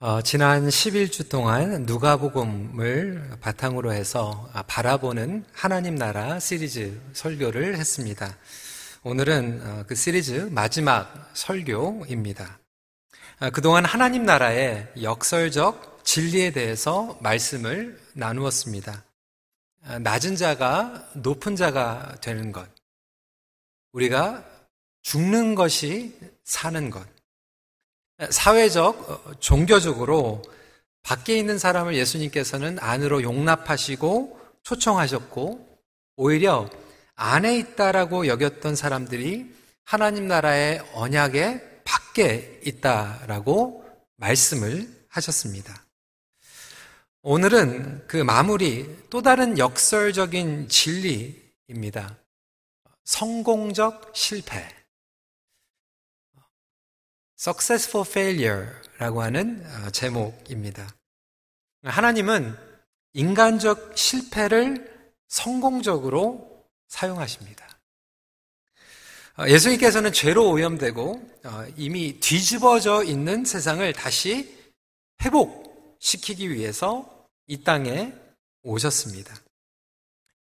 어, 지난 11주 동안 누가복음을 바탕으로 해서 아, 바라보는 하나님 나라 시리즈 설교를 했습니다. 오늘은 어, 그 시리즈 마지막 설교입니다. 아, 그동안 하나님 나라의 역설적 진리에 대해서 말씀을 나누었습니다. 아, 낮은 자가 높은 자가 되는 것. 우리가 죽는 것이 사는 것. 사회적, 어, 종교적으로 밖에 있는 사람을 예수님께서는 안으로 용납하시고 초청하셨고 오히려 안에 있다라고 여겼던 사람들이 하나님 나라의 언약의 밖에 있다라고 말씀을 하셨습니다. 오늘은 그 마무리 또 다른 역설적인 진리입니다. 성공적 실패. Successful Failure라고 하는 어, 제목입니다. 하나님은 인간적 실패를 성공적으로 사용하십니다. 어, 예수님께서는 죄로 오염되고 어, 이미 뒤집어져 있는 세상을 다시 회복시키기 위해서 이 땅에 오셨습니다.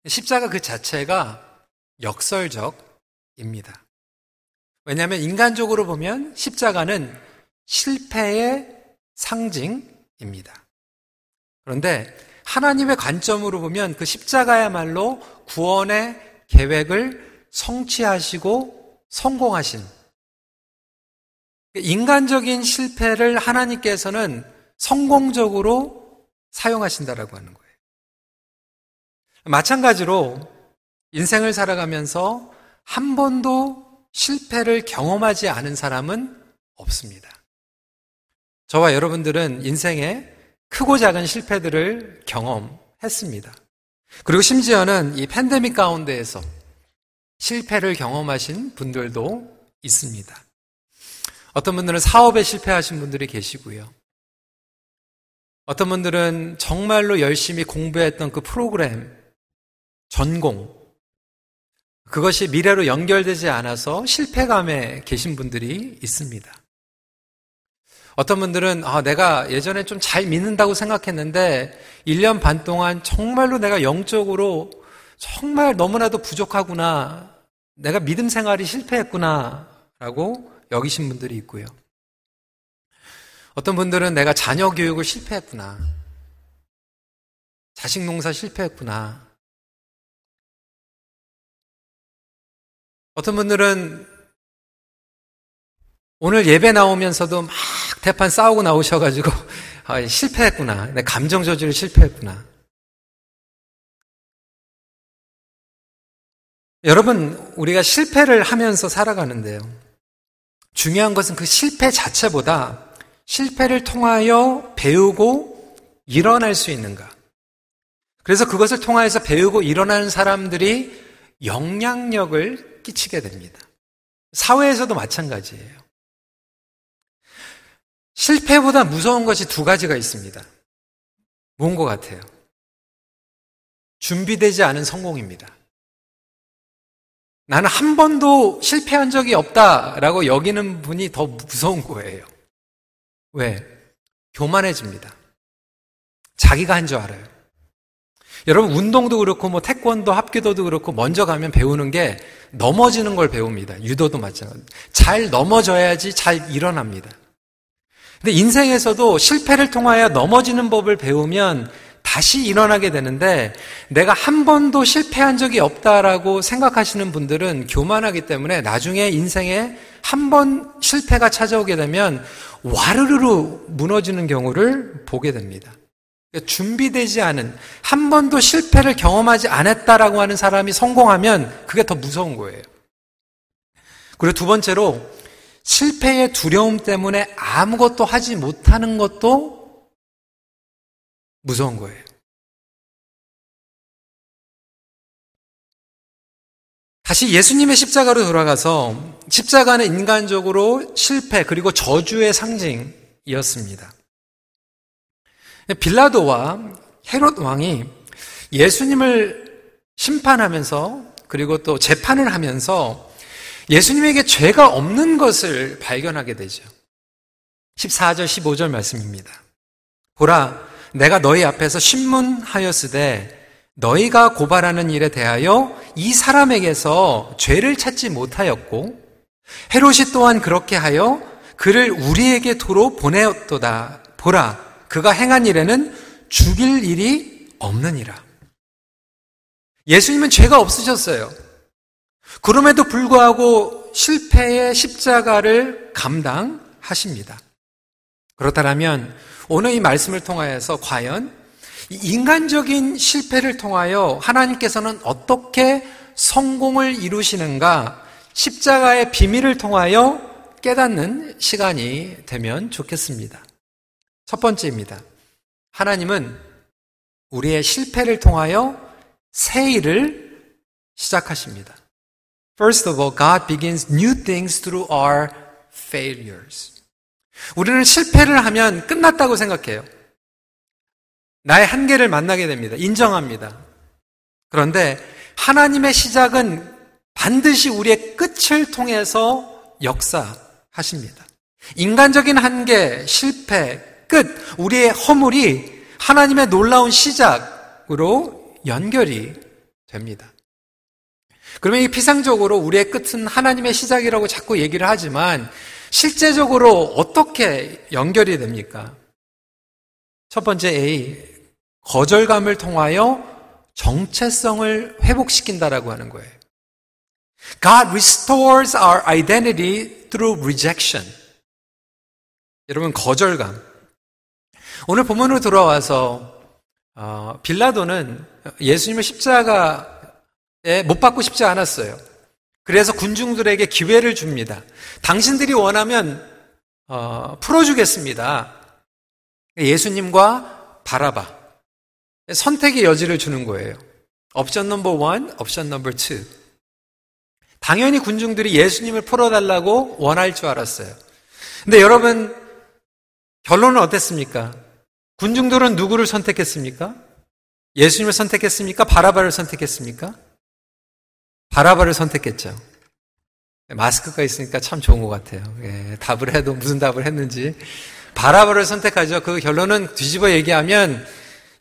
십자가 그 자체가 역설적입니다. 왜냐하면 인간적으로 보면 십자가는 실패의 상징입니다. 그런데 하나님의 관점으로 보면 그 십자가야말로 구원의 계획을 성취하시고 성공하신 인간적인 실패를 하나님께서는 성공적으로 사용하신다라고 하는 거예요. 마찬가지로 인생을 살아가면서 한 번도 실패를 경험하지 않은 사람은 없습니다. 저와 여러분들은 인생에 크고 작은 실패들을 경험했습니다. 그리고 심지어는 이 팬데믹 가운데에서 실패를 경험하신 분들도 있습니다. 어떤 분들은 사업에 실패하신 분들이 계시고요. 어떤 분들은 정말로 열심히 공부했던 그 프로그램, 전공, 그것이 미래로 연결되지 않아서 실패감에 계신 분들이 있습니다. 어떤 분들은 아, 내가 예전에 좀 잘 믿는다고 생각했는데 1년 반 동안 정말로 내가 영적으로 정말 너무나도 부족하구나. 내가 믿음 생활이 실패했구나. 라고 여기신 분들이 있고요. 어떤 분들은 내가 자녀 교육을 실패했구나. 자식 농사 실패했구나. 어떤 분들은 오늘 예배 나오면서도 막 대판 싸우고 나오셔가지고 아, 실패했구나. 내 감정 조절이 실패했구나. 여러분, 우리가 실패를 하면서 살아가는데요. 중요한 것은 그 실패 자체보다 실패를 통하여 배우고 일어날 수 있는가. 그래서 그것을 통하여서 배우고 일어나는 사람들이 영향력을 끼치게 됩니다. 사회에서도 마찬가지예요. 실패보다 무서운 것이 두 가지가 있습니다. 뭔 것 같아요? 준비되지 않은 성공입니다. 나는 한 번도 실패한 적이 없다라고 여기는 분이 더 무서운 거예요. 왜? 교만해집니다. 자기가 한 줄 알아요. 여러분 운동도 그렇고 뭐 태권도 합기도도 그렇고 먼저 가면 배우는 게 넘어지는 걸 배웁니다. 유도도 마찬가지. 잘 넘어져야지 잘 일어납니다. 근데 인생에서도 실패를 통하여 넘어지는 법을 배우면 다시 일어나게 되는데 내가 한 번도 실패한 적이 없다라고 생각하시는 분들은 교만하기 때문에 나중에 인생에 한 번 실패가 찾아오게 되면 와르르르 무너지는 경우를 보게 됩니다. 준비되지 않은 한 번도 실패를 경험하지 않았다라고 하는 사람이 성공하면 그게 더 무서운 거예요. 그리고 두 번째로 실패의 두려움 때문에 아무것도 하지 못하는 것도 무서운 거예요. 다시 예수님의 십자가로 돌아가서 십자가는 인간적으로 실패 그리고 저주의 상징이었습니다. 빌라도와 헤롯 왕이 예수님을 심판하면서 그리고 또 재판을 하면서 예수님에게 죄가 없는 것을 발견하게 되죠. 14절, 15절 말씀입니다. 보라, 내가 너희 앞에서 신문하였으되 너희가 고발하는 일에 대하여 이 사람에게서 죄를 찾지 못하였고 헤롯이 또한 그렇게 하여 그를 우리에게 도로 보내었도다. 보라, 그가 행한 일에는 죽일 일이 없느니라. 예수님은 죄가 없으셨어요. 그럼에도 불구하고 실패의 십자가를 감당하십니다. 그렇다면 오늘 이 말씀을 통하여서 과연 인간적인 실패를 통하여 하나님께서는 어떻게 성공을 이루시는가 십자가의 비밀을 통하여 깨닫는 시간이 되면 좋겠습니다. 첫 번째입니다. 하나님은 우리의 실패를 통하여 새 일을 시작하십니다. First of all, God begins new things through our failures. 우리는 실패를 하면 끝났다고 생각해요. 나의 한계를 만나게 됩니다. 인정합니다. 그런데 하나님의 시작은 반드시 우리의 끝을 통해서 역사하십니다. 인간적인 한계, 실패, 끝, 우리의 허물이 하나님의 놀라운 시작으로 연결이 됩니다. 그러면 이 피상적으로 우리의 끝은 하나님의 시작이라고 자꾸 얘기를 하지만 실제적으로 어떻게 연결이 됩니까? 첫 번째 A, 거절감을 통하여 정체성을 회복시킨다라고 하는 거예요. God restores our identity through rejection. 여러분, 거절감. 오늘 본문으로 돌아와서 어, 빌라도는 예수님을 십자가에 못 받고 싶지 않았어요. 그래서 군중들에게 기회를 줍니다. 당신들이 원하면 어, 풀어주겠습니다. 예수님과 바라바 선택의 여지를 주는 거예요. Option number one, option number two. 당연히 군중들이 예수님을 풀어달라고 원할 줄 알았어요. 근데 여러분 결론은 어땠습니까? 군중들은 누구를 선택했습니까? 예수님을 선택했습니까? 바라바를 선택했습니까? 바라바를 선택했죠. 마스크가 있으니까 참 좋은 것 같아요. 예, 답을 해도 무슨 답을 했는지. 바라바를 선택하죠. 그 결론은 뒤집어 얘기하면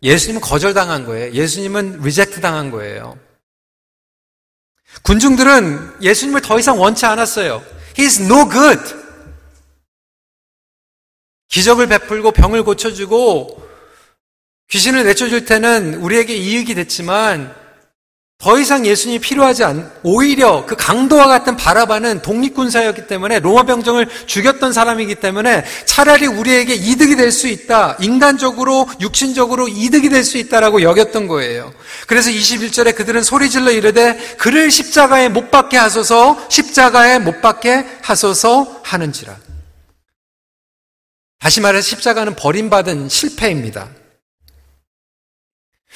예수님은 거절당한 거예요. 예수님은 reject 당한 거예요. 군중들은 예수님을 더 이상 원치 않았어요. He's no good. 기적을 베풀고 병을 고쳐주고 귀신을 내쫓을 때는 우리에게 이익이 됐지만 더 이상 예수님이 필요하지 않, 오히려 그 강도와 같은 바라바는 독립군사였기 때문에 로마 병정을 죽였던 사람이기 때문에 차라리 우리에게 이득이 될 수 있다. 인간적으로, 육신적으로 이득이 될 수 있다라고 여겼던 거예요. 그래서 21절에 그들은 소리질러 이르되 그를 십자가에 못 박게 하소서, 십자가에 못 박게 하소서 하는지라. 다시 말해서 십자가는 버림받은 실패입니다.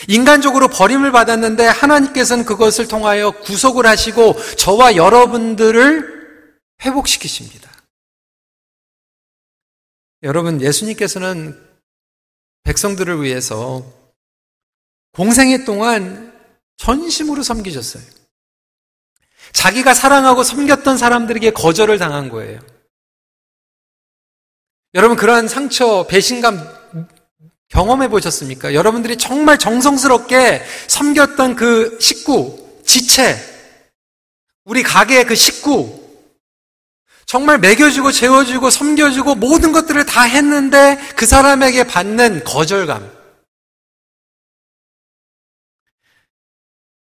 인간적으로 버림을 받았는데 하나님께서는 그것을 통하여 구속을 하시고 저와 여러분들을 회복시키십니다. 여러분, 예수님께서는 백성들을 위해서 공생애 동안 전심으로 섬기셨어요. 자기가 사랑하고 섬겼던 사람들에게 거절을 당한 거예요. 여러분, 그러한 상처, 배신감 경험해 보셨습니까? 여러분들이 정말 정성스럽게 섬겼던 그 식구, 지체, 우리 가게의 그 식구, 정말 먹여주고 재워주고 섬겨주고 모든 것들을 다 했는데 그 사람에게 받는 거절감.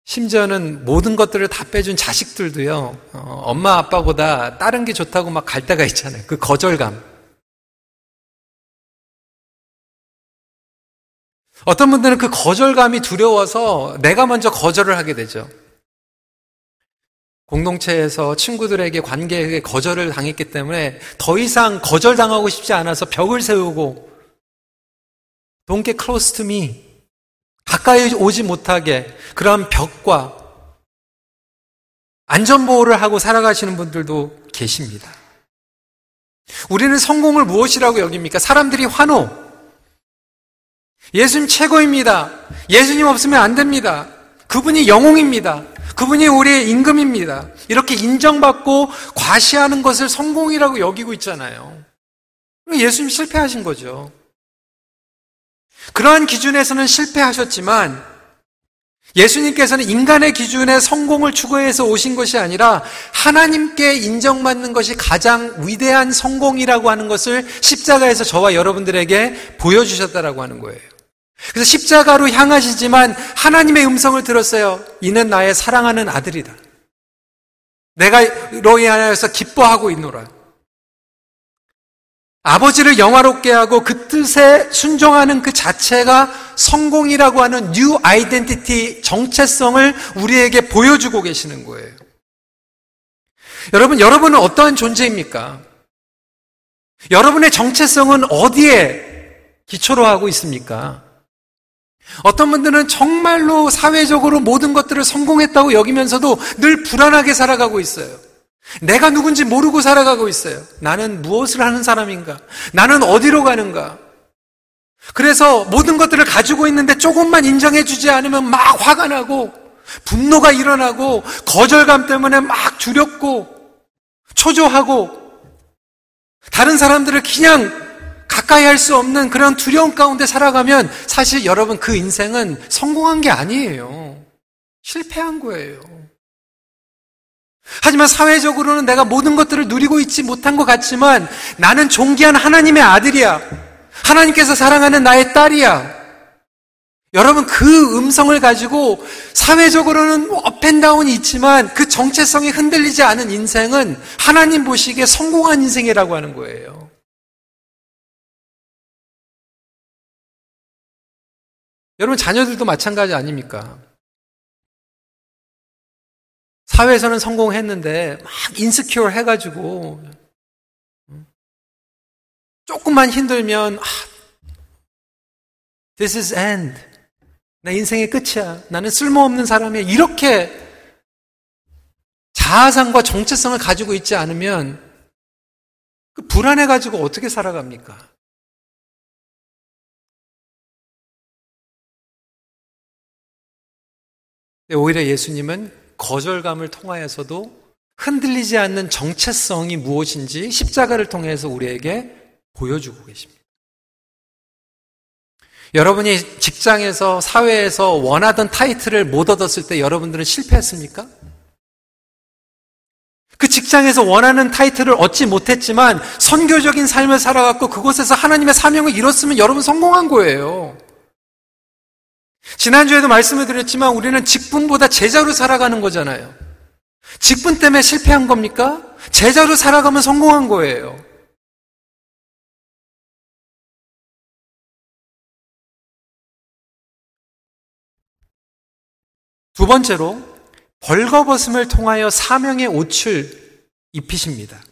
심지어는 모든 것들을 다 빼준 자식들도요, 어, 엄마 아빠보다 다른 게 좋다고 막 갈 때가 있잖아요. 그 거절감. 어떤 분들은 그 거절감이 두려워서 내가 먼저 거절을 하게 되죠. 공동체에서 친구들에게 관계에 거절을 당했기 때문에 더 이상 거절당하고 싶지 않아서 벽을 세우고 Don't get close to me. 가까이 오지 못하게 그런 벽과 안전보호를 하고 살아가시는 분들도 계십니다. 우리는 성공을 무엇이라고 여깁니까? 사람들이 환호, 예수님 최고입니다. 예수님 없으면 안 됩니다. 그분이 영웅입니다. 그분이 우리의 임금입니다. 이렇게 인정받고 과시하는 것을 성공이라고 여기고 있잖아요. 예수님 실패하신 거죠. 그러한 기준에서는 실패하셨지만 예수님께서는 인간의 기준에 성공을 추구해서 오신 것이 아니라 하나님께 인정받는 것이 가장 위대한 성공이라고 하는 것을 십자가에서 저와 여러분들에게 보여주셨다라고 하는 거예요. 그래서 십자가로 향하시지만 하나님의 음성을 들었어요. 이는 나의 사랑하는 아들이다. 내가 너로 인하여서 기뻐하고 있노라. 아버지를 영화롭게 하고 그 뜻에 순종하는 그 자체가 성공이라고 하는 new identity 정체성을 우리에게 보여주고 계시는 거예요. 여러분, 여러분은 어떠한 존재입니까? 여러분의 정체성은 어디에 기초로 하고 있습니까? 어떤 분들은 정말로 사회적으로 모든 것들을 성공했다고 여기면서도 늘 불안하게 살아가고 있어요. 내가 누군지 모르고 살아가고 있어요. 나는 무엇을 하는 사람인가? 나는 어디로 가는가? 그래서 모든 것들을 가지고 있는데 조금만 인정해주지 않으면 막 화가 나고, 분노가 일어나고, 거절감 때문에 막 두렵고, 초조하고, 다른 사람들을 그냥 가까이 할 수 없는 그런 두려움 가운데 살아가면 사실 여러분 그 인생은 성공한 게 아니에요. 실패한 거예요. 하지만 사회적으로는 내가 모든 것들을 누리고 있지 못한 것 같지만 나는 존귀한 하나님의 아들이야. 하나님께서 사랑하는 나의 딸이야. 여러분 그 음성을 가지고 사회적으로는 업앤다운이 있지만 그 정체성이 흔들리지 않은 인생은 하나님 보시기에 성공한 인생이라고 하는 거예요. 여러분 자녀들도 마찬가지 아닙니까? 사회에서는 성공했는데 막 인스큐어 해가지고 조금만 힘들면 아, This is end. 내 인생의 끝이야. 나는 쓸모없는 사람이야. 이렇게 자아상과 정체성을 가지고 있지 않으면 그 불안해가지고 어떻게 살아갑니까? 오히려 예수님은 거절감을 통하여서도 흔들리지 않는 정체성이 무엇인지 십자가를 통해서 우리에게 보여주고 계십니다. 여러분이 직장에서, 사회에서 원하던 타이틀을 못 얻었을 때 여러분들은 실패했습니까? 그 직장에서 원하는 타이틀을 얻지 못했지만 선교적인 삶을 살아갔고 그곳에서 하나님의 사명을 이뤘으면 여러분 성공한 거예요. 지난주에도 말씀을 드렸지만 우리는 직분보다 제자로 살아가는 거잖아요. 직분 때문에 실패한 겁니까? 제자로 살아가면 성공한 거예요. 두 번째로 벌거벗음을 통하여 사명의 옷을 입히십니다.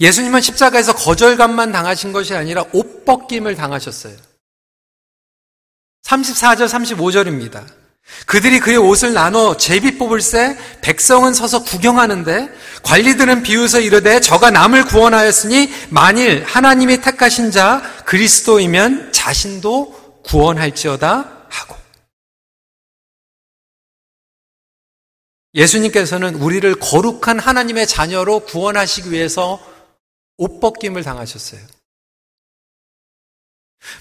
예수님은 십자가에서 거절감만 당하신 것이 아니라 옷 벗김을 당하셨어요. 34절, 35절입니다. 그들이 그의 옷을 나눠 제비 뽑을 새 백성은 서서 구경하는데 관리들은 비웃어 이르되 저가 남을 구원하였으니 만일 하나님이 택하신 자 그리스도이면 자신도 구원할지어다 하고 예수님께서는 우리를 거룩한 하나님의 자녀로 구원하시기 위해서 옷 벗김을 당하셨어요.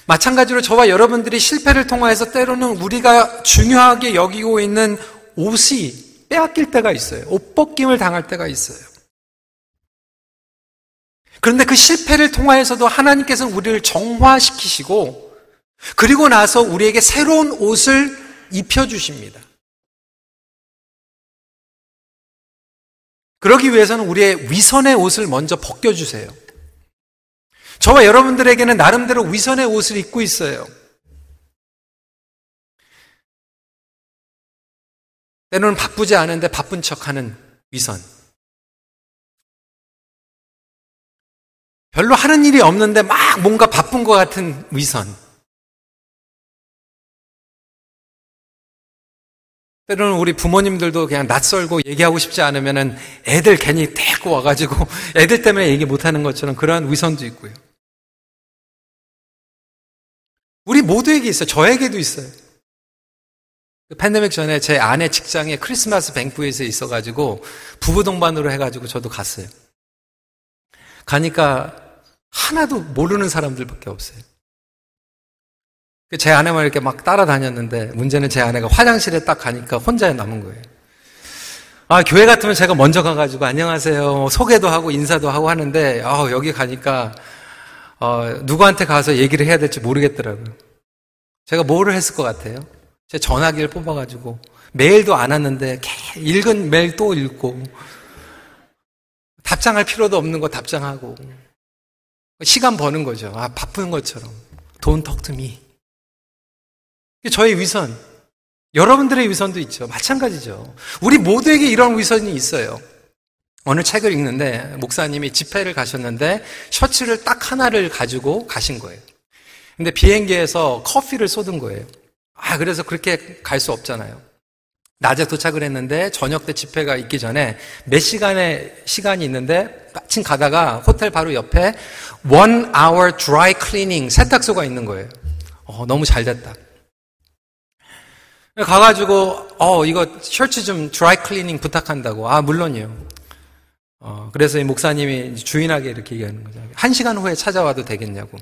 마찬가지로 저와 여러분들이 실패를 통하여서 때로는 우리가 중요하게 여기고 있는 옷이 빼앗길 때가 있어요. 옷 벗김을 당할 때가 있어요. 그런데 그 실패를 통하여서도 하나님께서는 우리를 정화시키시고 그리고 나서 우리에게 새로운 옷을 입혀주십니다. 그러기 위해서는 우리의 위선의 옷을 먼저 벗겨주세요. 저와 여러분들에게는 나름대로 위선의 옷을 입고 있어요. 때로는 바쁘지 않은데 바쁜 척 하는 위선. 별로 하는 일이 없는데 막 뭔가 바쁜 것 같은 위선. 때로는 우리 부모님들도 그냥 낯설고 얘기하고 싶지 않으면은 애들 괜히 데리고 와가지고 애들 때문에 얘기 못하는 것처럼 그러한 위선도 있고요. 우리 모두에게 있어요. 저에게도 있어요. 그 팬데믹 전에 제 아내 직장에 크리스마스 뱅크에서 있어가지고 부부 동반으로 해가지고 저도 갔어요. 가니까 하나도 모르는 사람들밖에 없어요. 그제 아내만 이렇게 막 따라다녔는데 문제는 제 아내가 화장실에 딱 가니까 혼자 남은 거예요. 아, 교회 같으면 제가 먼저 가가지고 안녕하세요. 소개도 하고 인사도 하고 하는데, 아, 여기 가니까, 어, 누구한테 가서 얘기를 해야 될지 모르겠더라고요. 제가 뭐를 했을 것 같아요? 제 전화기를 뽑아가지고, 메일도 안 왔는데, 읽은 메일 또 읽고, 답장할 필요도 없는 거 답장하고, 시간 버는 거죠. 아, 바쁜 것처럼. 돈 me. 저의 위선. 여러분들의 위선도 있죠. 마찬가지죠. 우리 모두에게 이런 위선이 있어요. 어느 책을 읽는데 목사님이 집회를 가셨는데 셔츠를 딱 하나를 가지고 가신 거예요. 근데 비행기에서 커피를 쏟은 거예요. 아, 그래서 그렇게 갈 수 없잖아요. 낮에 도착을 했는데 저녁 때 집회가 있기 전에 몇 시간의 시간이 있는데 마침 가다가 호텔 바로 옆에 one hour dry cleaning 세탁소가 있는 거예요. 어, 너무 잘 됐다. 가가지고 어 이거 셔츠 좀 드라이 클리닝 부탁한다고 아 물론이요. 어 그래서 이 목사님이 주인에게 이렇게 얘기하는 거죠. 한 시간 후에 찾아와도 되겠냐고.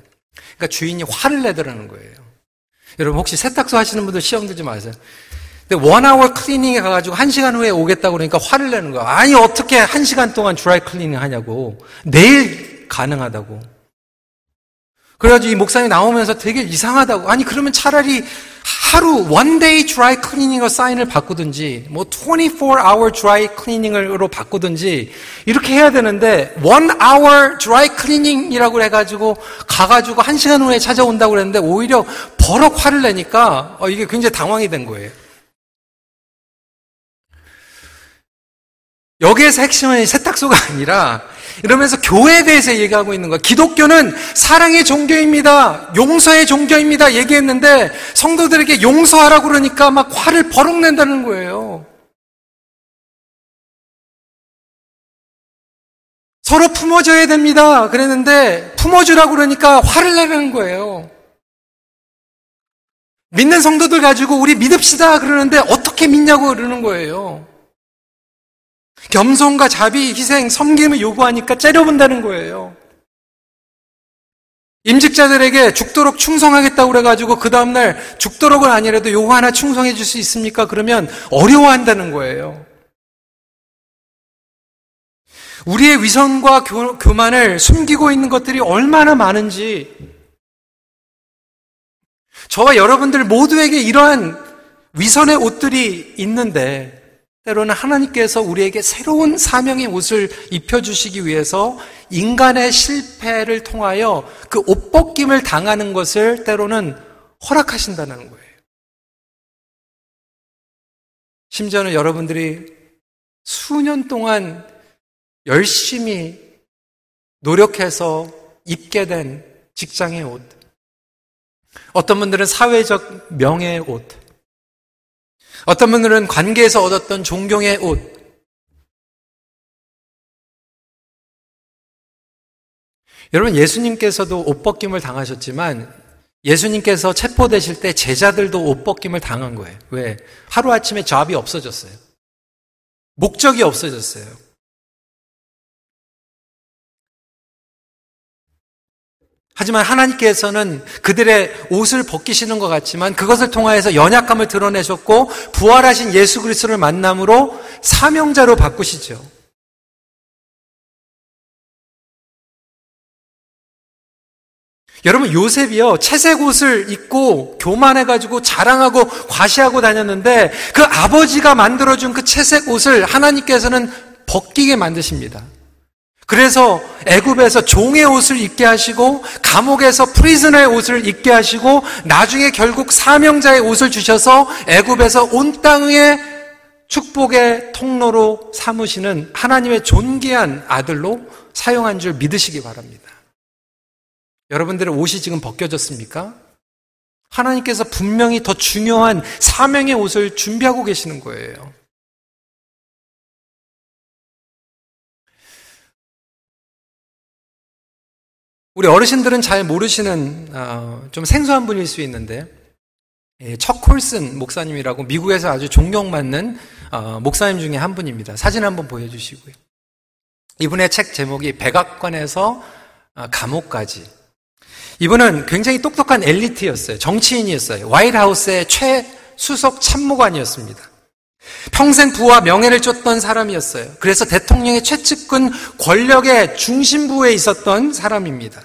그러니까 주인이 화를 내더라는 거예요. 여러분 혹시 세탁소 하시는 분들 시험 들지 마세요. 근데 one hour cleaning에 가가지고 한 시간 후에 오겠다고 그러니까 화를 내는 거야. 아니 어떻게 한 시간 동안 드라이 클리닝 하냐고. 내일 가능하다고. 그래가지고 이 목사님이 나오면서 되게 이상하다고. 아니 그러면 차라리 하루 one day 드라이 클리닝으로 사인을 바꾸든지 뭐 24 hour 드라이 클리닝으로 바꾸든지 이렇게 해야 되는데 1 hour 드라이 클리닝이라고 해가지고 가가지고 한 시간 후에 찾아온다고 그랬는데 오히려 버럭 화를 내니까 어, 이게 굉장히 당황이 된 거예요. 여기에서 핵심은 세탁소가 아니라 이러면서 교회에 대해서 얘기하고 있는 거야. 기독교는 사랑의 종교입니다. 용서의 종교입니다. 얘기했는데 성도들에게 용서하라고 그러니까 막 화를 버럭 낸다는 거예요. 서로 품어줘야 됩니다. 그랬는데 품어주라고 그러니까 화를 내는 거예요. 믿는 성도들 가지고 우리 믿읍시다 그러는데 어떻게 믿냐고 그러는 거예요. 겸손과 자비, 희생, 섬김을 요구하니까 째려본다는 거예요. 임직자들에게 죽도록 충성하겠다고 그래가지고 그 다음날 죽도록은 아니라도 요거 하나 충성해 줄 수 있습니까? 그러면 어려워한다는 거예요. 우리의 위선과 교, 교만을 숨기고 있는 것들이 얼마나 많은지 저와 여러분들 모두에게 이러한 위선의 옷들이 있는데 때로는 하나님께서 우리에게 새로운 사명의 옷을 입혀주시기 위해서 인간의 실패를 통하여 그 옷벗김을 당하는 것을 때로는 허락하신다는 거예요. 심지어는 여러분들이 수년 동안 열심히 노력해서 입게 된 직장의 옷, 어떤 분들은 사회적 명예의 옷, 어떤 분들은 관계에서 얻었던 존경의 옷. 여러분, 예수님께서도 옷 벗김을 당하셨지만 예수님께서 체포되실 때 제자들도 옷 벗김을 당한 거예요. 왜? 하루아침에 잡이 없어졌어요. 목적이 없어졌어요. 하지만 하나님께서는 그들의 옷을 벗기시는 것 같지만 그것을 통하여서 연약감을 드러내셨고 부활하신 예수 그리스도를 만남으로 사명자로 바꾸시죠. 여러분 요셉이요 채색 옷을 입고 교만해 가지고 자랑하고 과시하고 다녔는데 그 아버지가 만들어 준 그 채색 옷을 하나님께서는 벗기게 만드십니다. 그래서 애굽에서 종의 옷을 입게 하시고 감옥에서 프리즈너의 옷을 입게 하시고 나중에 결국 사명자의 옷을 주셔서 애굽에서 온 땅의 축복의 통로로 삼으시는 하나님의 존귀한 아들로 사용한 줄 믿으시기 바랍니다. 여러분들의 옷이 지금 벗겨졌습니까? 하나님께서 분명히 더 중요한 사명의 옷을 준비하고 계시는 거예요. 우리 어르신들은 잘 모르시는 어, 좀 생소한 분일 수 있는데 예, 척 콜슨 목사님이라고 미국에서 아주 존경받는 어, 목사님 중에 한 분입니다. 사진 한번 보여주시고요. 이분의 책 제목이 백악관에서 어, 감옥까지. 이분은 굉장히 똑똑한 엘리트였어요. 정치인이었어요. 화이트하우스의 최수석 참모관이었습니다. 평생 부와 명예를 쫓던 사람이었어요. 그래서 대통령의 최측근 권력의 중심부에 있었던 사람입니다.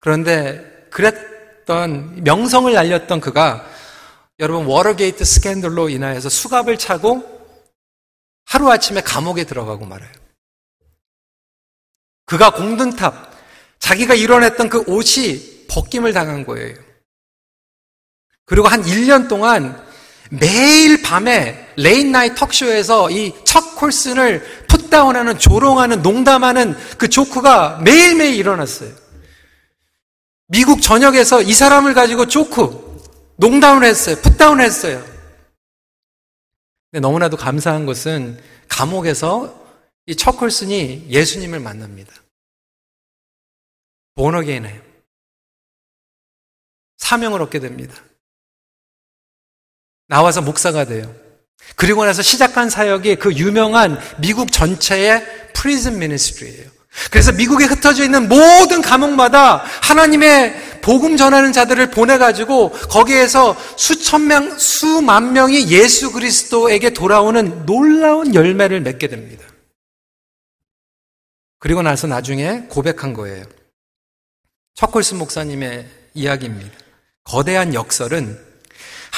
그런데 그랬던 명성을 날렸던 그가 여러분 워터게이트 스캔들로 인하여서 수갑을 차고 하루아침에 감옥에 들어가고 말아요. 그가 공든탑, 자기가 이뤄냈던 그 옷이 벗김을 당한 거예요. 그리고 한 1년 동안 매일 밤에 late night talk show에서 이 척 콜슨을 put down하는 조롱하는 농담하는 그 조크가 매일매일 일어났어요. 미국 전역에서 이 사람을 가지고 조크 농담을 했어요. put down을 했어요. 근데 너무나도 감사한 것은 감옥에서 이 척콜슨이 예수님을 만납니다. born again해요. 사명을 얻게 됩니다. 나와서 목사가 돼요. 그리고 나서 시작한 사역이 그 유명한 미국 전체의 prison ministry예요. 그래서 미국에 흩어져 있는 모든 감옥마다 하나님의 복음 전하는 자들을 보내가지고 거기에서 수천 명, 수만 명이 예수 그리스도에게 돌아오는 놀라운 열매를 맺게 됩니다. 그리고 나서 나중에 고백한 거예요. 척콜스 목사님의 이야기입니다. 거대한 역설은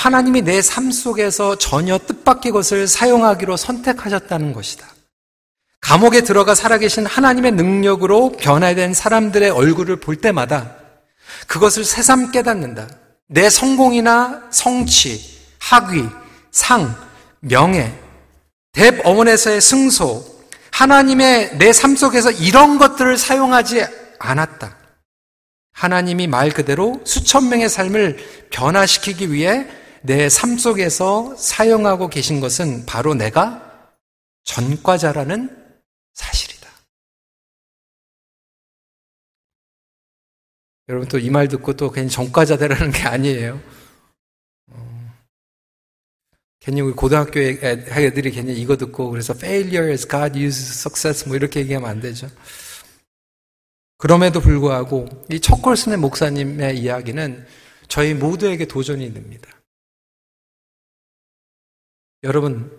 하나님이 내 삶 속에서 전혀 뜻밖의 것을 사용하기로 선택하셨다는 것이다. 감옥에 들어가 살아계신 하나님의 능력으로 변화된 사람들의 얼굴을 볼 때마다 그것을 새삼 깨닫는다. 내 성공이나 성취, 학위, 상, 명예, 대법원에서의 승소, 하나님의 내 삶 속에서 이런 것들을 사용하지 않았다. 하나님이 말 그대로 수천 명의 삶을 변화시키기 위해 내 삶 속에서 사용하고 계신 것은 바로 내가 전과자라는 사실이다. 여러분 또 이 말 듣고 또 괜히 전과자 되라는 게 아니에요. 어, 괜히 우리 고등학교 애들이 괜히 이거 듣고 그래서 failure is God uses success 뭐 이렇게 얘기하면 안 되죠. 그럼에도 불구하고 이 척골슨의 목사님의 이야기는 저희 모두에게 도전이 됩니다. 여러분,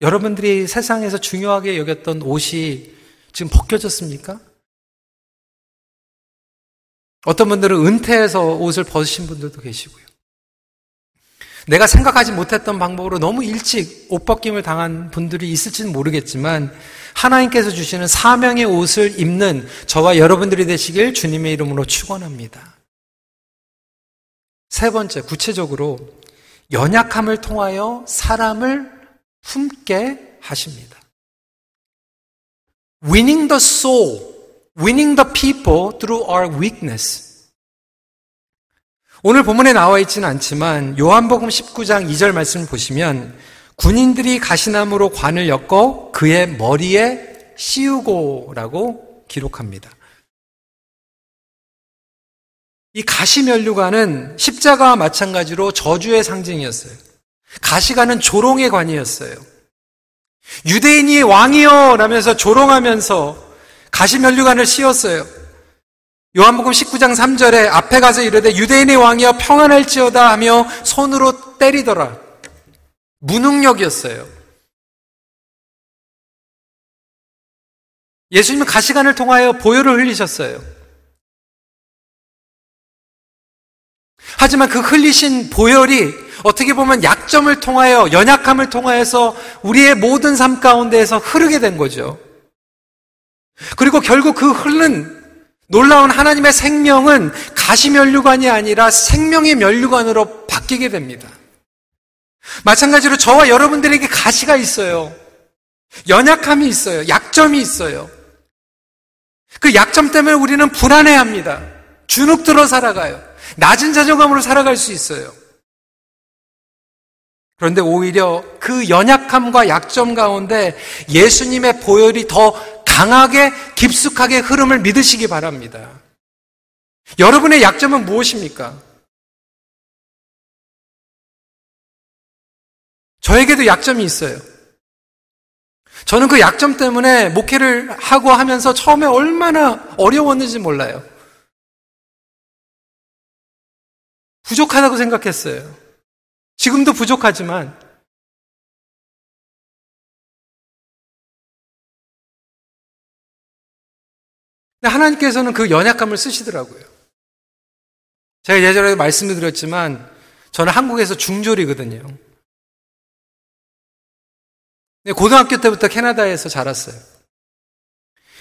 여러분들이 세상에서 중요하게 여겼던 옷이 지금 벗겨졌습니까? 어떤 분들은 은퇴해서 옷을 벗으신 분들도 계시고요. 내가 생각하지 못했던 방법으로 너무 일찍 옷 벗김을 당한 분들이 있을지는 모르겠지만 하나님께서 주시는 사명의 옷을 입는 저와 여러분들이 되시길 주님의 이름으로 축원합니다. 세 번째 구체적으로 연약함을 통하여 사람을 품게 하십니다. Winning the soul, winning the people through our weakness. 오늘 본문에 나와 있지는 않지만 요한복음 19장 2절 말씀을 보시면 군인들이 가시나무로 관을 엮어 그의 머리에 씌우고라고 기록합니다. 이 가시면류관은 십자가와 마찬가지로 저주의 상징이었어요. 가시관은 조롱의 관이었어요. 유대인이 왕이여 라면서 조롱하면서 가시면류관을 씌웠어요. 요한복음 19장 3절에 앞에 가서 이르되 유대인의 왕이여 평안할지어다 하며 손으로 때리더라. 무능력이었어요. 예수님은 가시관을 통하여 보혈을 흘리셨어요. 하지만 그 흘리신 보혈이 어떻게 보면 약점을 통하여 연약함을 통하여서 우리의 모든 삶 가운데에서 흐르게 된 거죠. 그리고 결국 그 흐른 놀라운 하나님의 생명은 가시면류관이 아니라 생명의 면류관으로 바뀌게 됩니다. 마찬가지로 저와 여러분들에게 가시가 있어요. 연약함이 있어요. 약점이 있어요. 그 약점 때문에 우리는 불안해 합니다. 주눅 들어 살아가요. 낮은 자존감으로 살아갈 수 있어요. 그런데 오히려 그 연약함과 약점 가운데 예수님의 보혈이 더 강하게 깊숙하게 흐름을 믿으시기 바랍니다. 여러분의 약점은 무엇입니까? 저에게도 약점이 있어요. 저는 그 약점 때문에 목회를 하고 하면서 처음에 얼마나 어려웠는지 몰라요. 부족하다고 생각했어요. 지금도 부족하지만 하나님께서는 그 연약감을 쓰시더라고요. 제가 예전에 말씀을 드렸지만 저는 한국에서 중졸이거든요. 고등학교 때부터 캐나다에서 자랐어요.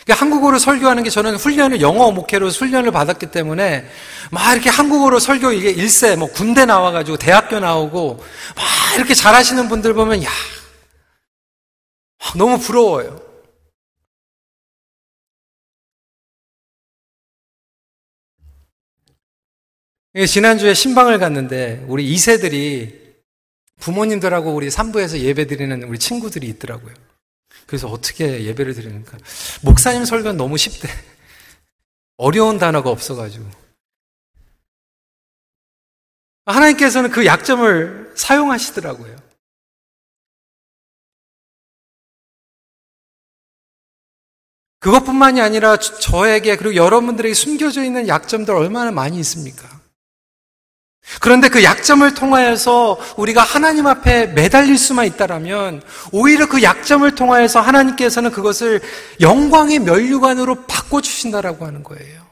그러니까 한국어로 설교하는 게 저는 훈련을 영어 목회로 훈련을 받았기 때문에 막 이렇게 한국어로 설교 이게 일세 뭐 군대 나와가지고 대학교 나오고 막 이렇게 잘하시는 분들 보면 야 너무 부러워요. 지난주에 신방을 갔는데 우리 2세들이 부모님들하고 우리 3부에서 예배 드리는 우리 친구들이 있더라고요. 그래서 어떻게 예배를 드리는가. 목사님 설교는 너무 쉽대. 어려운 단어가 없어가지고. 하나님께서는 그 약점을 사용하시더라고요. 그것뿐만이 아니라 저에게 그리고 여러분들에게 숨겨져 있는 약점들 얼마나 많이 있습니까? 그런데 그 약점을 통하여서 우리가 하나님 앞에 매달릴 수만 있다라면 오히려 그 약점을 통하여서 하나님께서는 그것을 영광의 면류관으로 바꿔 주신다라고 하는 거예요.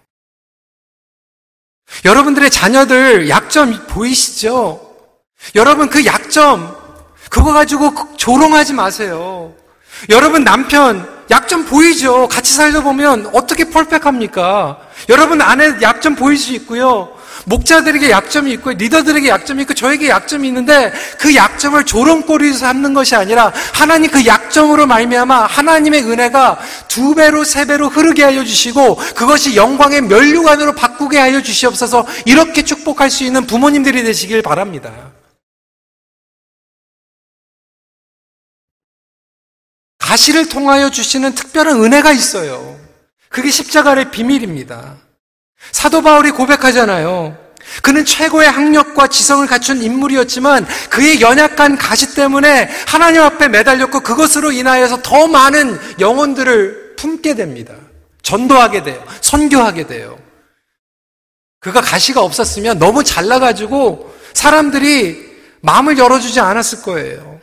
여러분들의 자녀들 약점 보이시죠? 여러분 그 약점, 그거 가지고 조롱하지 마세요. 여러분 남편 약점 보이죠? 같이 살다 보면 어떻게 펄펙합니까? 여러분 아내 약점 보일 수 있고요. 목자들에게 약점이 있고 리더들에게 약점이 있고 저에게 약점이 있는데 그 약점을 조롱거리로 삼는 것이 아니라 하나님 그 약점으로 말미암아 하나님의 은혜가 두 배로 세 배로 흐르게 하여 주시고 그것이 영광의 면류관으로 바꾸게 하여 주시옵소서 이렇게 축복할 수 있는 부모님들이 되시길 바랍니다. 가시를 통하여 주시는 특별한 은혜가 있어요. 그게 십자가의 비밀입니다. 사도 바울이 고백하잖아요. 그는 최고의 학력과 지성을 갖춘 인물이었지만 그의 연약한 가시 때문에 하나님 앞에 매달렸고 그것으로 인하여서 더 많은 영혼들을 품게 됩니다. 전도하게 돼요. 선교하게 돼요. 그가 가시가 없었으면 너무 잘나가지고 사람들이 마음을 열어주지 않았을 거예요.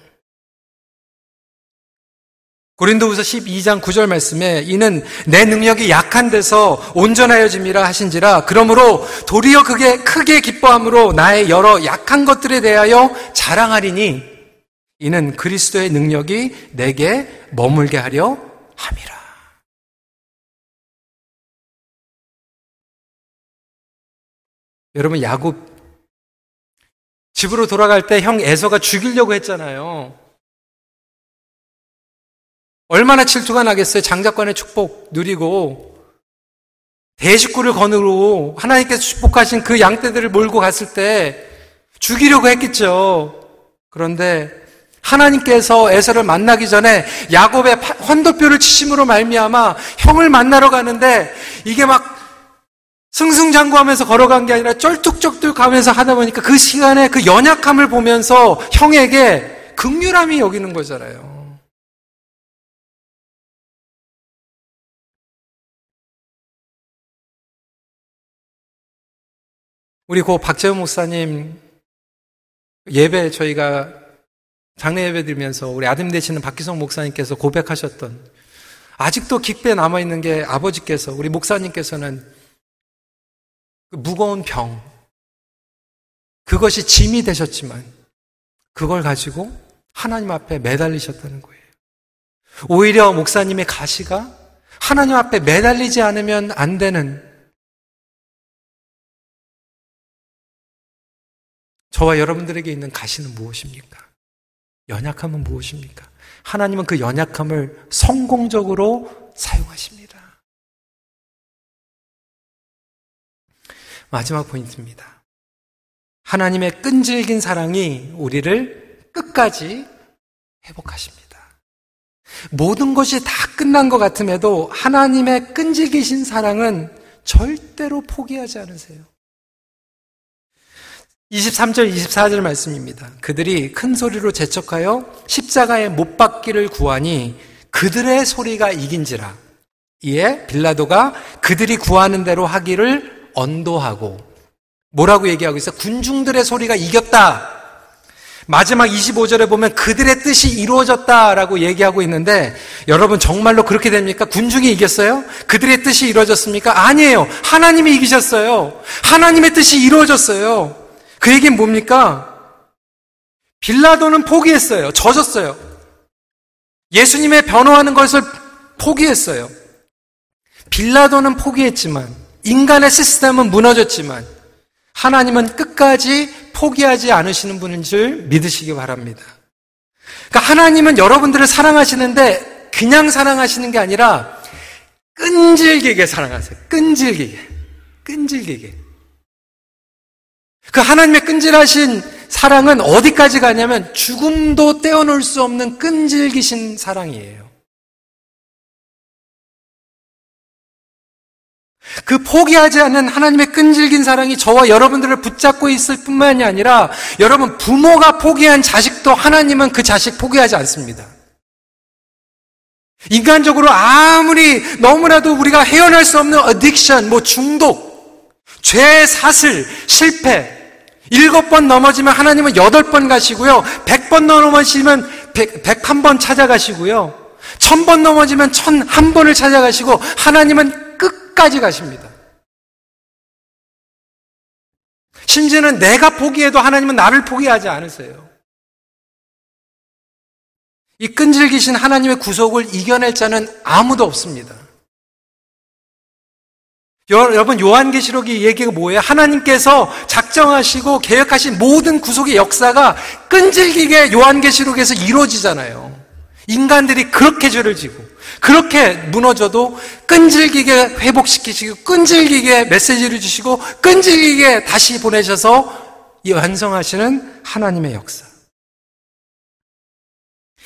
고린도후서 12장 9절 말씀에 이는 내 능력이 약한 데서 온전하여짐이라 하신지라 그러므로 도리어 그게 크게 기뻐함으로 나의 여러 약한 것들에 대하여 자랑하리니 이는 그리스도의 능력이 내게 머물게 하려 함이라. 여러분 야곱 집으로 돌아갈 때 형 에서가 죽이려고 했잖아요. 얼마나 질투가 나겠어요. 장자권의 축복 누리고 대식구를 거느로 하나님께서 축복하신 그 양떼들을 몰고 갔을 때 죽이려고 했겠죠. 그런데 하나님께서 에서를 만나기 전에 야곱의 헌도표를 치심으로 말미암아 형을 만나러 가는데 이게 막 승승장구하면서 걸어간 게 아니라 쩔뚝쩔뚝 가면서 하다 보니까 그 시간에 그 연약함을 보면서 형에게 극률함이 여기는 거잖아요. 우리 고 박재훈 목사님 예배 저희가 장례 예배 드리면서 우리 아들 되시는 박기성 목사님께서 고백하셨던 아직도 깊게 남아 있는 게 아버지께서 우리 목사님께서는 그 무거운 병 그것이 짐이 되셨지만 그걸 가지고 하나님 앞에 매달리셨다는 거예요. 오히려 목사님의 가시가 하나님 앞에 매달리지 않으면 안 되는 저와 여러분들에게 있는 가시는 무엇입니까? 연약함은 무엇입니까? 하나님은 그 연약함을 성공적으로 사용하십니다. 마지막 포인트입니다. 하나님의 끈질긴 사랑이 우리를 끝까지 회복하십니다. 모든 것이 다 끝난 것 같음에도 하나님의 끈질기신 사랑은 절대로 포기하지 않으세요. 23절, 24절 말씀입니다. 그들이 큰 소리로 재촉하여 십자가에 못 박기를 구하니 그들의 소리가 이긴지라. 이에 빌라도가 그들이 구하는 대로 하기를 언도하고 뭐라고 얘기하고 있어요? 군중들의 소리가 이겼다. 마지막 25절에 보면 그들의 뜻이 이루어졌다라고 얘기하고 있는데 여러분 정말로 그렇게 됩니까? 군중이 이겼어요? 그들의 뜻이 이루어졌습니까? 아니에요. 하나님이 이기셨어요. 하나님의 뜻이 이루어졌어요. 그 얘기는 뭡니까? 빌라도는 포기했어요. 젖었어요. 예수님의 변호하는 것을 포기했어요. 빌라도는 포기했지만 인간의 시스템은 무너졌지만 하나님은 끝까지 포기하지 않으시는 분인 줄 믿으시기 바랍니다. 그러니까 하나님은 여러분들을 사랑하시는데 그냥 사랑하시는 게 아니라 끈질기게 사랑하세요. 끈질기게. 끈질기게. 그 하나님의 끈질하신 사랑은 어디까지 가냐면 죽음도 떼어놓을 수 없는 끈질기신 사랑이에요. 그 포기하지 않는 하나님의 끈질긴 사랑이 저와 여러분들을 붙잡고 있을 뿐만이 아니라 여러분 부모가 포기한 자식도 하나님은 그 자식 포기하지 않습니다. 인간적으로 아무리 너무나도 우리가 헤어날 수 없는 어딕션, 뭐 중독, 죄 사슬, 실패, 일곱 번 넘어지면 하나님은 여덟 번 가시고요. 백 번 넘어지면 백한 번 찾아가시고요. 천 번 넘어지면 천 한 번을 찾아가시고 하나님은 끝까지 가십니다. 심지어는 내가 포기해도 하나님은 나를 포기하지 않으세요. 이 끈질기신 하나님의 구속을 이겨낼 자는 아무도 없습니다. 여러분 요한계시록이 얘기가 뭐예요? 하나님께서 작정하시고 계획하신 모든 구속의 역사가 끈질기게 요한계시록에서 이루어지잖아요. 인간들이 그렇게 죄를 지고 그렇게 무너져도 끈질기게 회복시키시고 끈질기게 메시지를 주시고 끈질기게 다시 보내셔서 완성하시는 하나님의 역사.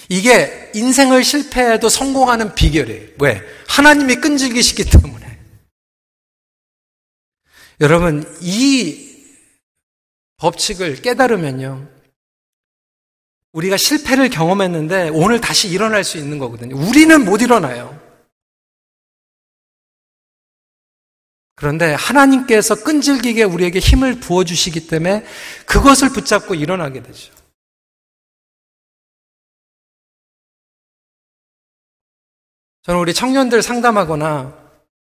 이게 인생을 실패해도 성공하는 비결이에요. 왜? 하나님이 끈질기시기 때문에. 여러분, 이 법칙을 깨달으면요. 우리가 실패를 경험했는데 오늘 다시 일어날 수 있는 거거든요. 우리는 못 일어나요. 그런데 하나님께서 끈질기게 우리에게 힘을 부어주시기 때문에 그것을 붙잡고 일어나게 되죠. 저는 우리 청년들 상담하거나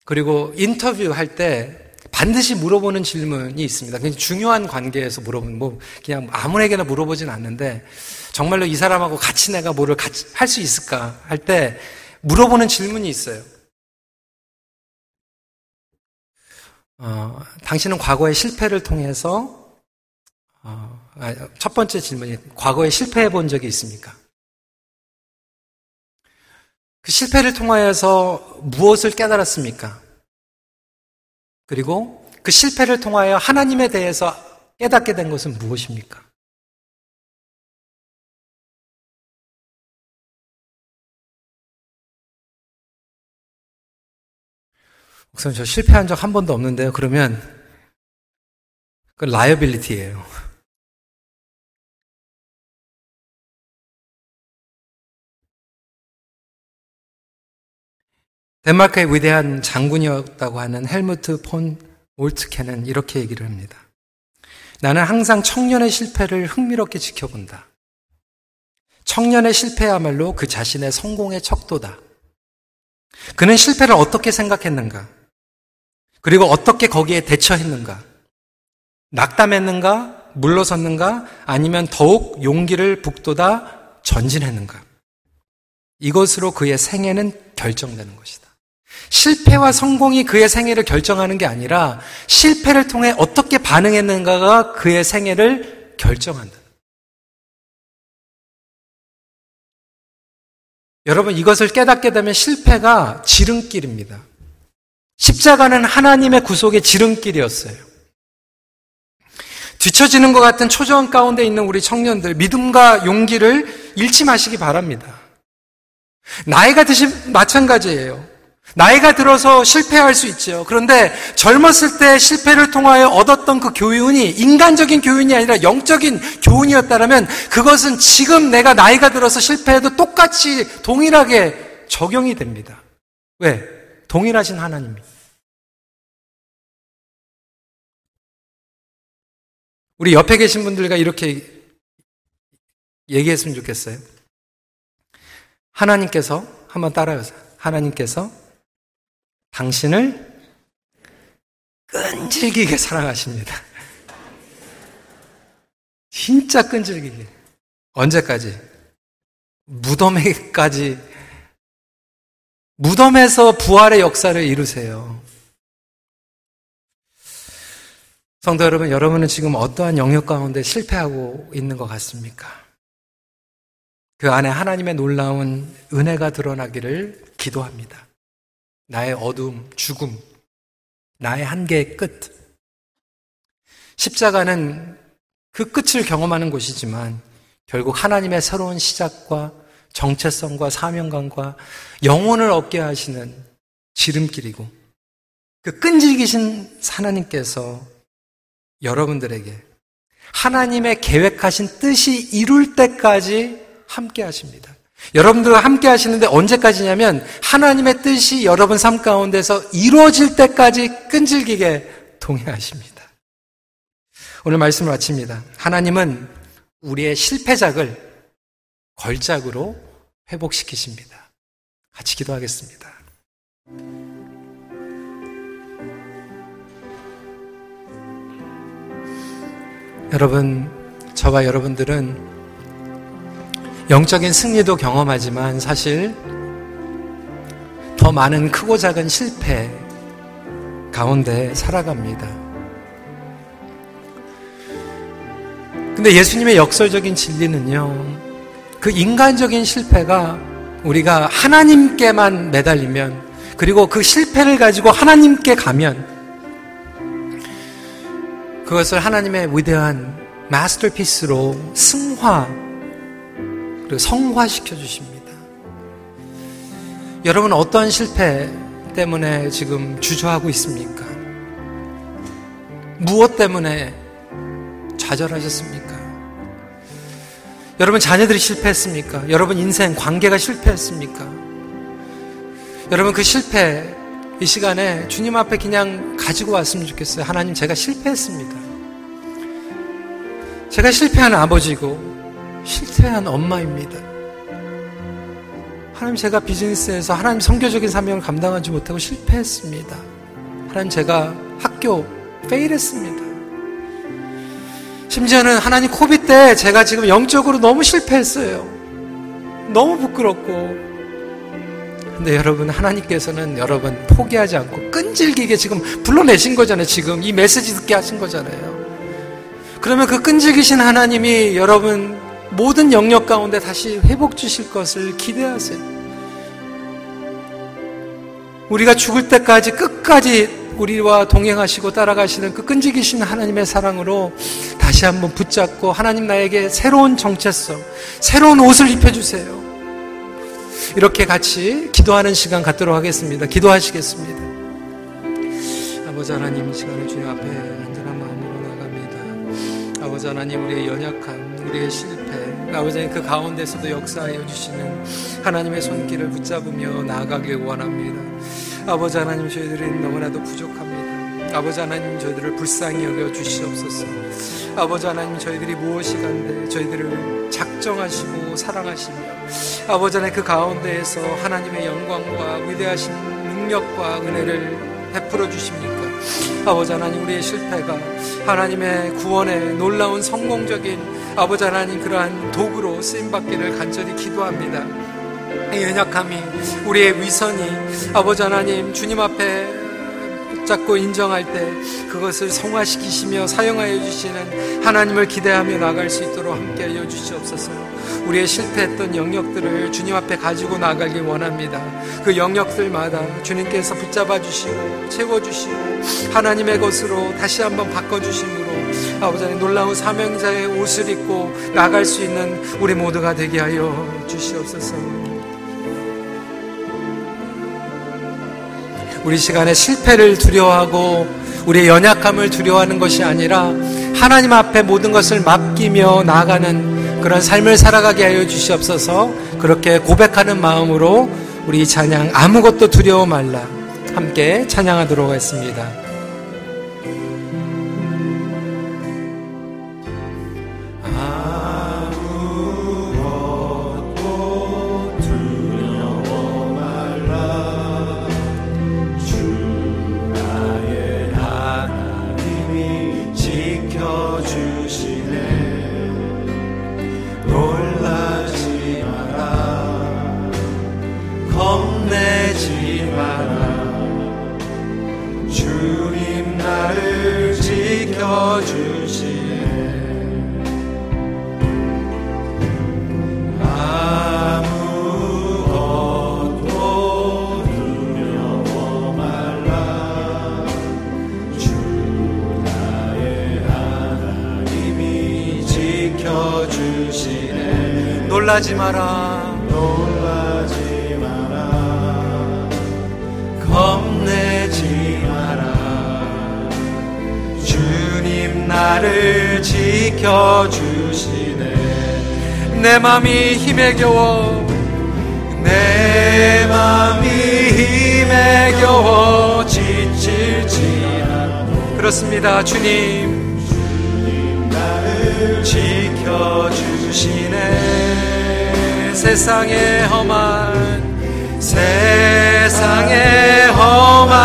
그리고 인터뷰할 때 반드시 물어보는 질문이 있습니다. 굉장히 중요한 관계에서 물어보는, 뭐, 그냥 아무에게나 물어보진 않는데, 정말로 이 사람하고 같이 내가 뭐를 같이 할 수 있을까 할 때 물어보는 질문이 있어요. 어, 당신은 과거의 실패를 통해서, 어, 아, 첫 번째 질문이, 과거에 실패해 본 적이 있습니까? 그 실패를 통하여서 무엇을 깨달았습니까? 그리고 그 실패를 통하여 하나님에 대해서 깨닫게 된 것은 무엇입니까? 목사님, 저 실패한 적 한 번도 없는데요. 그러면, 그 liability예요. 덴마크의 위대한 장군이었다고 하는 헬무트 폰 올트케는 이렇게 얘기를 합니다. 나는 항상 청년의 실패를 흥미롭게 지켜본다. 청년의 실패야말로 그 자신의 성공의 척도다. 그는 실패를 어떻게 생각했는가? 그리고 어떻게 거기에 대처했는가? 낙담했는가? 물러섰는가? 아니면 더욱 용기를 북돋아 전진했는가? 이것으로 그의 생애는 결정되는 것이다. 실패와 성공이 그의 생애를 결정하는 게 아니라 실패를 통해 어떻게 반응했는가가 그의 생애를 결정한다. 여러분 이것을 깨닫게 되면 실패가 지름길입니다. 십자가는 하나님의 구속의 지름길이었어요. 뒤처지는 것 같은 초조한 가운데 있는 우리 청년들 믿음과 용기를 잃지 마시기 바랍니다. 나이가 드신 마찬가지예요. 나이가 들어서 실패할 수 있죠. 그런데 젊었을 때 실패를 통하여 얻었던 그 교훈이 인간적인 교훈이 아니라 영적인 교훈이었다면 그것은 지금 내가 나이가 들어서 실패해도 똑같이 동일하게 적용이 됩니다. 왜? 동일하신 하나님이. 우리 옆에 계신 분들과 이렇게 얘기했으면 좋겠어요. 하나님께서 한번 따라해보세요. 하나님께서 당신을 끈질기게 사랑하십니다. 진짜 끈질기게. 언제까지? 무덤에까지, 무덤에서 부활의 역사를 이루세요. 성도 여러분, 여러분은 지금 어떠한 영역 가운데 실패하고 있는 것 같습니까? 그 안에 하나님의 놀라운 은혜가 드러나기를 기도합니다. 나의 어둠, 죽음, 나의 한계의 끝. 십자가는 그 끝을 경험하는 곳이지만 결국 하나님의 새로운 시작과 정체성과 사명감과 영혼을 얻게 하시는 지름길이고 그 끈질기신 하나님께서 여러분들에게 하나님의 계획하신 뜻이 이룰 때까지 함께 하십니다. 여러분들과 함께 하시는데 언제까지냐면 하나님의 뜻이 여러분 삶 가운데서 이루어질 때까지 끈질기게 동행하십니다. 오늘 말씀을 마칩니다. 하나님은 우리의 실패작을 걸작으로 회복시키십니다. 같이 기도하겠습니다. 여러분, 저와 여러분들은 영적인 승리도 경험하지만 사실 더 많은 크고 작은 실패 가운데 살아갑니다. 근데 예수님의 역설적인 진리는요, 그 인간적인 실패가 우리가 하나님께만 매달리면, 그리고 그 실패를 가지고 하나님께 가면, 그것을 하나님의 위대한 마스터피스로 승화, 그리고 성화시켜 주십니다. 여러분 어떠한 실패 때문에 지금 주저하고 있습니까? 무엇 때문에 좌절하셨습니까? 여러분 자녀들이 실패했습니까? 여러분 인생 관계가 실패했습니까? 여러분 그 실패 이 시간에 주님 앞에 그냥 가지고 왔으면 좋겠어요. 하나님 제가 실패했습니다. 제가 실패한 아버지고 실패한 엄마입니다. 하나님 제가 비즈니스에서 하나님 성교적인 사명을 감당하지 못하고 실패했습니다. 하나님 제가 학교 페일했습니다. 심지어는 하나님 코비 때 제가 지금 영적으로 너무 실패했어요. 너무 부끄럽고. 근데 여러분, 하나님께서는 여러분 포기하지 않고 끈질기게 지금 불러내신 거잖아요. 지금 이 메시지 듣게 하신 거잖아요. 그러면 그 끈질기신 하나님이 여러분 모든 영역 가운데 다시 회복 주실 것을 기대하세요. 우리가 죽을 때까지 끝까지 우리와 동행하시고 따라가시는 그 끈질기신 하나님의 사랑으로 다시 한번 붙잡고 하나님 나에게 새로운 정체성, 새로운 옷을 입혀주세요. 이렇게 같이 기도하는 시간 갖도록 하겠습니다. 기도하시겠습니다. 아버지 하나님 시간을 주님 앞에 아버지 하나님 우리의 연약함, 우리의 실패, 아버지 그 가운데서도 역사하여 주시는 하나님의 손길을 붙잡으며 나아가길 원합니다. 아버지 하나님 저희들은 너무나도 부족합니다. 아버지 하나님 저희들을 불쌍히 여겨 주시옵소서. 아버지 하나님 저희들이 무엇이 간데 저희들을 작정하시고 사랑하시며 아버지 하나님 그 가운데에서 하나님의 영광과 위대하신 능력과 은혜를 베풀어 주십니까? 아버지 하나님 우리의 실패가 하나님의 구원의 놀라운 성공적인 아버지 하나님 그러한 도구로 쓰임 받기를 간절히 기도합니다. 이 연약함이 우리의 위선이 아버지 하나님 주님 앞에 붙잡고 인정할 때 그것을 성화시키시며 사용하여 주시는 하나님을 기대하며 나갈 수 있도록 함께하여 주시옵소서. 우리의 실패했던 영역들을 주님 앞에 가지고 나가길 원합니다. 그 영역들마다 주님께서 붙잡아 주시고 채워 주시고 하나님의 것으로 다시 한번 바꿔 주심으로 아버지 하나님 놀라운 사명자의 옷을 입고 나갈 수 있는 우리 모두가 되게 하여 주시옵소서. 우리 시간에 실패를 두려워하고 우리의 연약함을 두려워하는 것이 아니라 하나님 앞에 모든 것을 맡기며 나아가는 그런 삶을 살아가게 하여 주시옵소서 그렇게 고백하는 마음으로 우리 찬양 아무것도 두려워 말라 함께 찬양하도록 하겠습니다.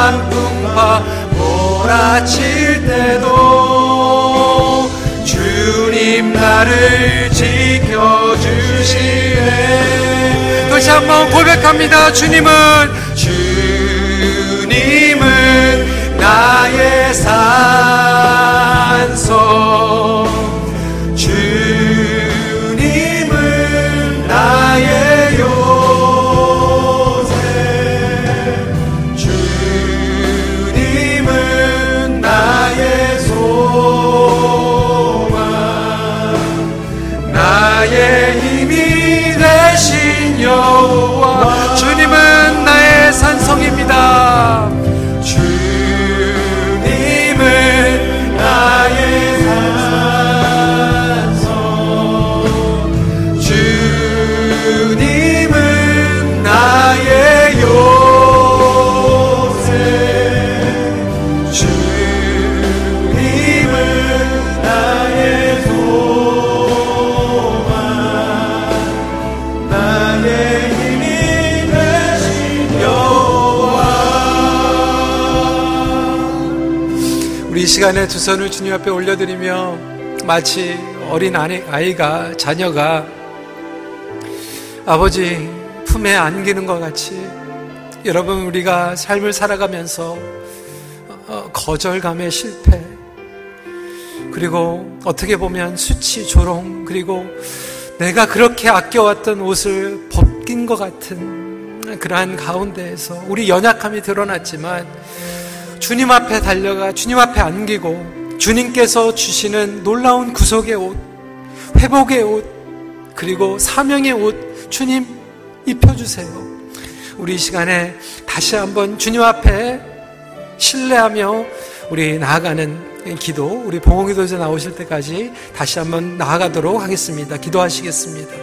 험한 풍파 몰아칠 때도 주님 나를 지켜주시네 다시 한번 고백합니다. 주님은 주님은 나의 산소 시간에 두 손을 주님 앞에 올려드리며 마치 어린 아이- 아이가 자녀가 아버지 품에 안기는 것 같이 여러분 우리가 삶을 살아가면서 어, 거절감의 실패 그리고 어떻게 보면 수치 조롱 그리고 내가 그렇게 아껴왔던 옷을 벗긴 것 같은 그러한 가운데에서 우리 연약함이 드러났지만 주님 앞에 달려가 주님 앞에 안기고 주님께서 주시는 놀라운 구속의 옷, 회복의 옷, 그리고 사명의 옷 주님 입혀주세요. 우리 이 시간에 다시 한번 주님 앞에 신뢰하며 우리 나아가는 기도, 우리 봉홍기도에서 나오실 때까지 다시 한번 나아가도록 하겠습니다. 기도하시겠습니다.